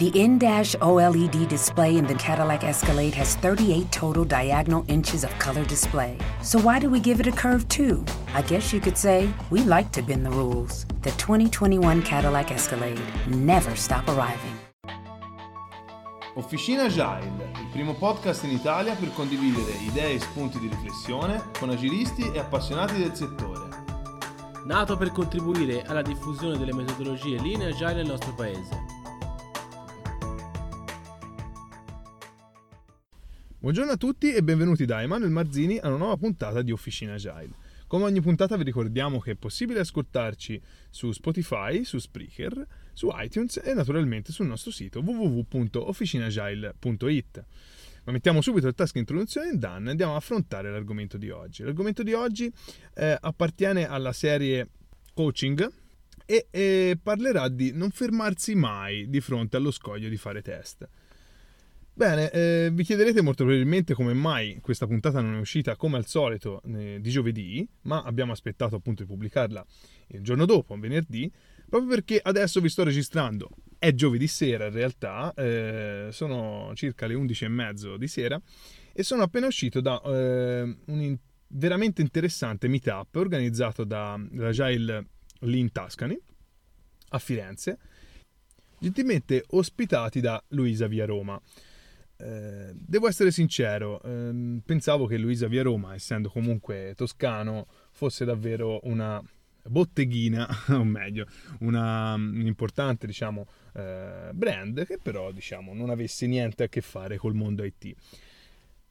The in-dash OLED display in the Cadillac Escalade has 38 total diagonal inches of color display. So why do we give it a curve too? I guess you could say we like to bend the rules. The 2021 Cadillac Escalade. Never stop arriving. Officina Agile, il primo podcast in Italia per condividere idee e spunti di riflessione con agilisti e appassionati del settore. Nato per contribuire alla diffusione delle metodologie linee agile nel nostro paese. Buongiorno a tutti e benvenuti da Emanuele Marzini a una nuova puntata di Officina Agile. Come ogni puntata vi ricordiamo che è possibile ascoltarci su Spotify, su Spreaker, su iTunes e naturalmente sul nostro sito www.officinagile.it. Ma mettiamo subito il task introduzione in Dan e andiamo a affrontare l'argomento di oggi. L'argomento di oggi eh, appartiene alla serie coaching e, e parlerà di non fermarsi mai di fronte allo scoglio di fare test. Bene, eh, vi chiederete molto probabilmente come mai questa puntata non è uscita come al solito eh, di giovedì, ma abbiamo aspettato appunto di pubblicarla il giorno dopo, venerdì, proprio perché adesso vi sto registrando. È giovedì sera in realtà, eh, sono circa le 11 e mezzo di sera e sono appena uscito da eh, un in- veramente interessante meetup organizzato dall'Agile Lean Tuscany a Firenze, gentilmente ospitati da Luisa Via Roma. Eh, devo essere sincero, ehm, pensavo che Luisa Via Roma, essendo comunque toscano, fosse davvero una botteghina, o meglio, una, un importante diciamo, eh, brand che però diciamo, non avesse niente a che fare col mondo IT.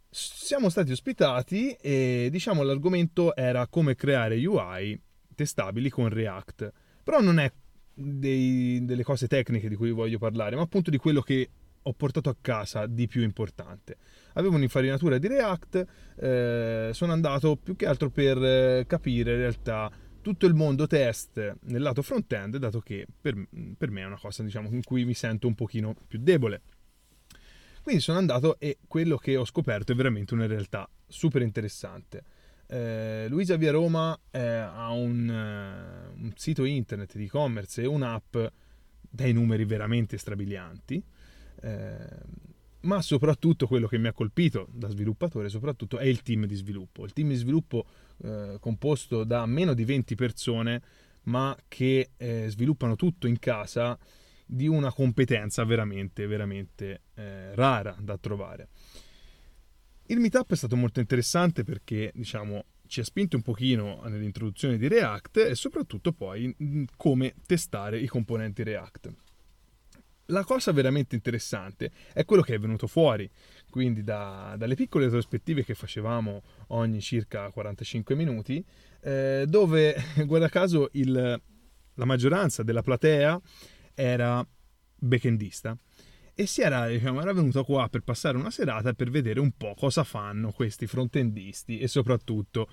Siamo stati ospitati e diciamo l'argomento era come creare UI testabili con React, però non è dei, delle cose tecniche di cui voglio parlare, ma appunto di quello che ho portato a casa di più importante. Avevo un'infarinatura di React, eh, sono andato più che altro per eh, capire in realtà tutto il mondo test nel lato front-end, dato che per, per me è una cosa diciamo, in cui mi sento un pochino più debole. Quindi sono andato e quello che ho scoperto è veramente una realtà super interessante. Eh, Luisa Via Roma eh, ha un, uh, un, sito internet di e-commerce e un'app dai numeri veramente strabilianti eh, ma soprattutto quello che mi ha colpito da sviluppatore soprattutto è il team di sviluppo. Il team di sviluppo eh, composto da meno di 20 persone ma che eh, sviluppano tutto in casa di una competenza veramente, veramente eh, rara da trovare. Il meetup è stato molto interessante perché, diciamo, ci ha spinto un pochino nell'introduzione di React e soprattutto poi come testare i componenti React la cosa veramente interessante è quello che è venuto fuori, quindi da, dalle piccole retrospettive che facevamo ogni circa 45 minuti, eh, dove guarda caso il, la maggioranza della platea era backendista e si era, diciamo, era venuto qua per passare una serata per vedere un po' cosa fanno questi frontendisti e soprattutto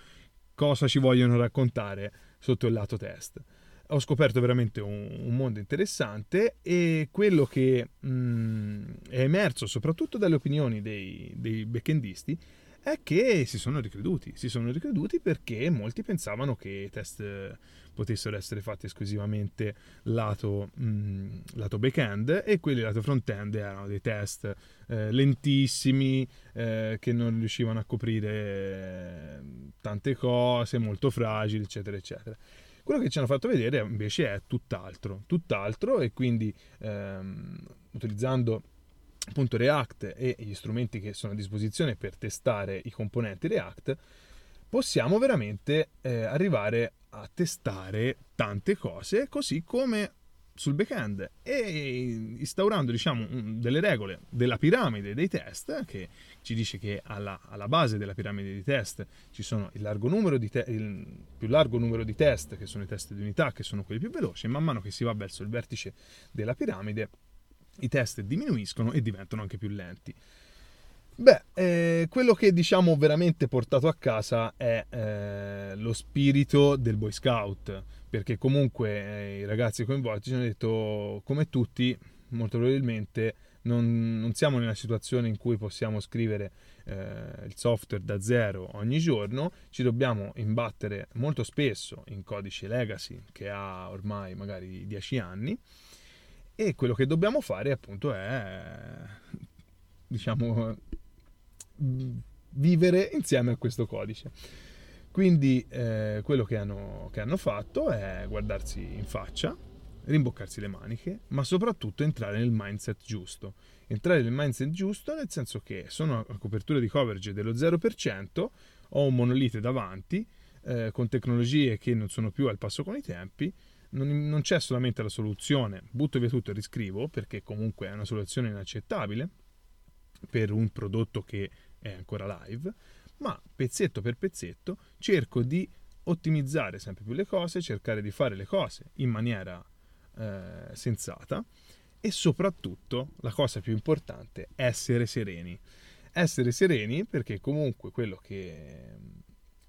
cosa ci vogliono raccontare sotto il lato test ho scoperto veramente un, un, mondo interessante e quello che mh, mm, è emerso soprattutto dalle opinioni dei, dei backendisti è che si sono ricreduti, si sono ricreduti perché molti pensavano che i test potessero essere fatti esclusivamente lato, mh, mm, lato back-end e quelli lato front-end erano dei test eh, lentissimi eh, che non riuscivano a coprire tante cose, molto fragili, eccetera, eccetera. Quello che ci hanno fatto vedere invece è tutt'altro, tutt'altro e quindi ehm, utilizzando appunto React e gli strumenti che sono a disposizione per testare i componenti React, possiamo veramente eh, arrivare a testare tante cose, così come sul backend e instaurando diciamo, delle regole della piramide dei test che ci dice che alla, alla base della piramide di test ci sono il, largo te- il, più largo numero di test che sono i test di unità che sono quelli più veloci e man mano che si va verso il vertice della piramide i test diminuiscono e diventano anche più lenti Beh, eh, quello che diciamo veramente portato a casa è eh, lo spirito del Boy Scout, perché comunque eh, i ragazzi coinvolti ci hanno detto, come tutti, molto probabilmente non, non siamo nella situazione in cui possiamo scrivere eh, il software da zero ogni giorno, ci dobbiamo imbattere molto spesso in codice legacy che ha ormai magari 10 anni E quello che dobbiamo fare appunto è, diciamo, vivere insieme a questo codice. Quindi eh, quello che hanno, che hanno fatto è guardarsi in faccia, rimboccarsi le maniche, ma soprattutto entrare nel mindset giusto. Entrare nel mindset giusto nel senso che sono a copertura di coverage dello 0%, ho un monolite davanti, eh, con tecnologie che non sono più al passo con i tempi, non, non c'è solamente la soluzione, butto via tutto e riscrivo, perché comunque è una soluzione inaccettabile per un prodotto che è ancora live, ma pezzetto per pezzetto cerco di ottimizzare sempre più le cose, cercare di fare le cose in maniera eh, sensata e soprattutto la cosa più importante, essere sereni. Essere sereni perché comunque quello che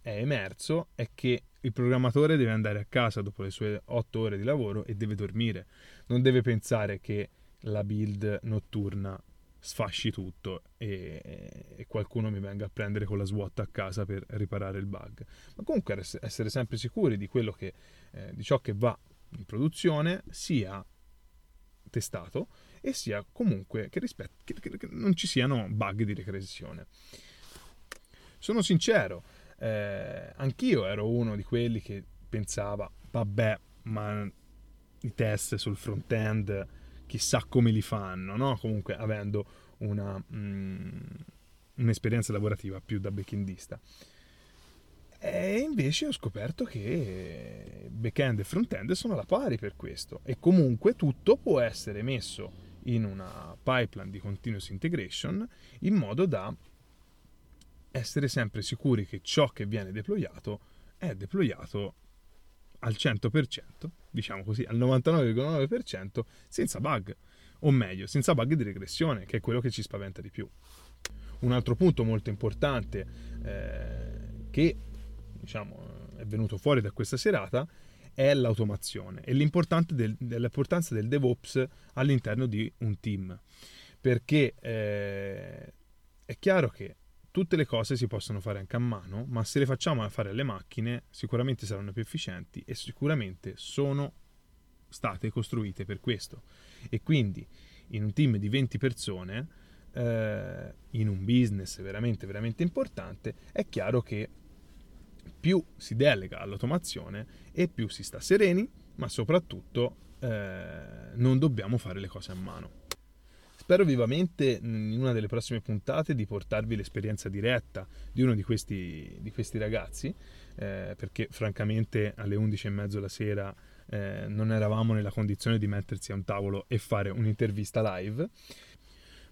è emerso è che il programmatore deve andare a casa dopo le sue otto ore di lavoro e deve dormire, non deve pensare che la build notturna sfasci tutto e, e, qualcuno mi venga a prendere con la SWAT a casa per riparare il bug. Ma comunque essere sempre sicuri di che, eh, di ciò che va in produzione sia testato e sia comunque che, rispet- che, che, che non ci siano bug di regressione. Sono sincero, eh, anch'io ero uno di quelli che pensava, vabbè, ma i test sul front-end chissà come li fanno, no? Comunque avendo una, mm, un'esperienza lavorativa più da backendista. E invece ho scoperto che back-end e front-end sono alla pari per questo e comunque tutto può essere messo in una pipeline di continuous integration in modo da essere sempre sicuri che ciò che viene deployato è deployato al 100%, diciamo così, al 99,9% senza bug, o meglio, senza bug di regressione, che è quello che ci spaventa di più. Un altro punto molto importante eh, che diciamo, è venuto fuori da questa serata è l'automazione e del, l'importanza del DevOps all'interno di un team. Perché eh, è chiaro che tutte le cose si possono fare anche a mano, ma se le facciamo fare alle macchine sicuramente saranno più efficienti e sicuramente sono state costruite per questo. E quindi in un team di 20 persone, eh, in un business veramente, veramente importante, è chiaro che più si delega all'automazione e più si sta sereni, ma soprattutto eh, non dobbiamo fare le cose a mano. Spero vivamente in una delle prossime puntate di portarvi l'esperienza diretta di uno di questi, di questi ragazzi, eh, perché francamente alle 11.30 la sera eh, non eravamo nella condizione di mettersi a un tavolo e fare un'intervista live.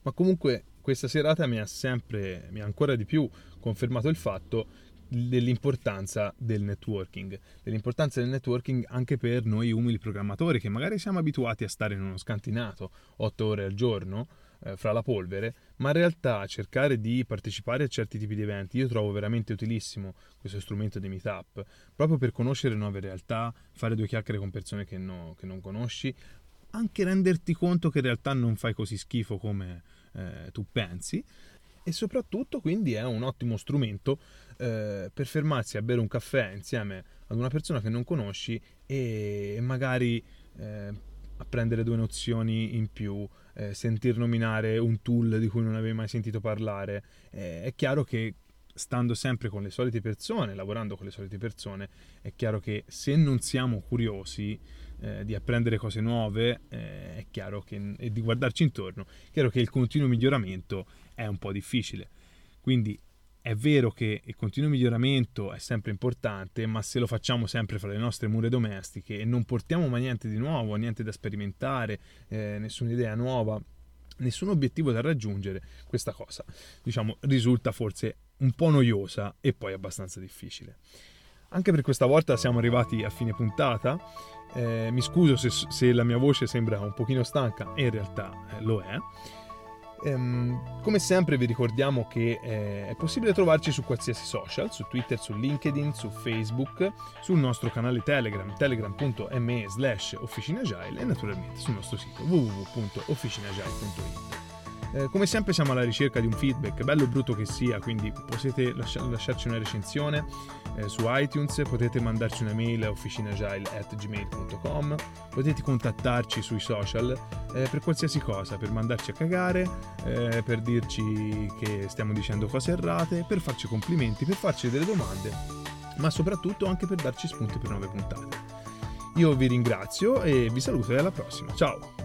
Ma comunque questa serata mi ha sempre, mi ha ancora di più confermato il fatto dell'importanza del networking, dell'importanza del networking anche per noi umili programmatori che magari siamo abituati a stare in uno scantinato 8 ore al giorno eh, fra la polvere, ma in realtà cercare di partecipare a certi tipi di eventi. Io trovo veramente utilissimo questo strumento di meetup, proprio per conoscere nuove realtà, fare due chiacchiere con persone che, no, che non conosci, anche renderti conto che in realtà non fai così schifo come eh, tu pensi e soprattutto quindi è un ottimo strumento eh, per fermarsi a bere un caffè insieme ad una persona che non conosci e magari eh, apprendere due nozioni in più, eh, sentir nominare un tool di cui non avevi mai sentito parlare. È chiaro che stando sempre con le solite persone, lavorando con le solite persone, è chiaro che se non siamo curiosi eh, di apprendere cose nuove, eh, è chiaro che, e di guardarci intorno, è chiaro che il continuo miglioramento è un po' difficile. Quindi è vero che il continuo miglioramento è sempre importante, ma se lo facciamo sempre fra le nostre mura domestiche e non portiamo mai niente di nuovo, niente da sperimentare, eh, nessuna idea nuova, nessun obiettivo da raggiungere, questa cosa, diciamo, risulta forse un po' noiosa e poi abbastanza difficile. Anche per questa volta siamo arrivati a fine puntata. Eh, mi scuso se, se, la mia voce sembra un pochino stanca, in realtà eh, lo è. Ehm, come sempre vi ricordiamo che eh, è possibile trovarci su qualsiasi social, su Twitter, su LinkedIn, su Facebook, sul nostro canale Telegram, telegram.me slash officinagile e naturalmente sul nostro sito www.officinagile.it. Eh, come sempre siamo alla ricerca di un feedback, bello o brutto che sia, quindi potete lascia- lasciarci una recensione eh, su iTunes, potete mandarci una mail a officinagile.gmail.com, potete contattarci sui social eh, per qualsiasi cosa, per mandarci a cagare, eh, per dirci che stiamo dicendo cose errate, per farci complimenti, per farci delle domande, ma soprattutto anche per darci spunti per nuove puntate. Io vi ringrazio e vi saluto e alla prossima. Ciao!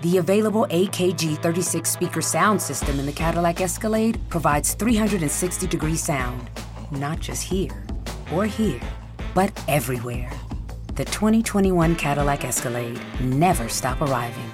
The available AKG 36 speaker sound system in the Cadillac Escalade provides 360 degree sound, not just here or here, but everywhere. The 2021 Cadillac Escalade never stop arriving.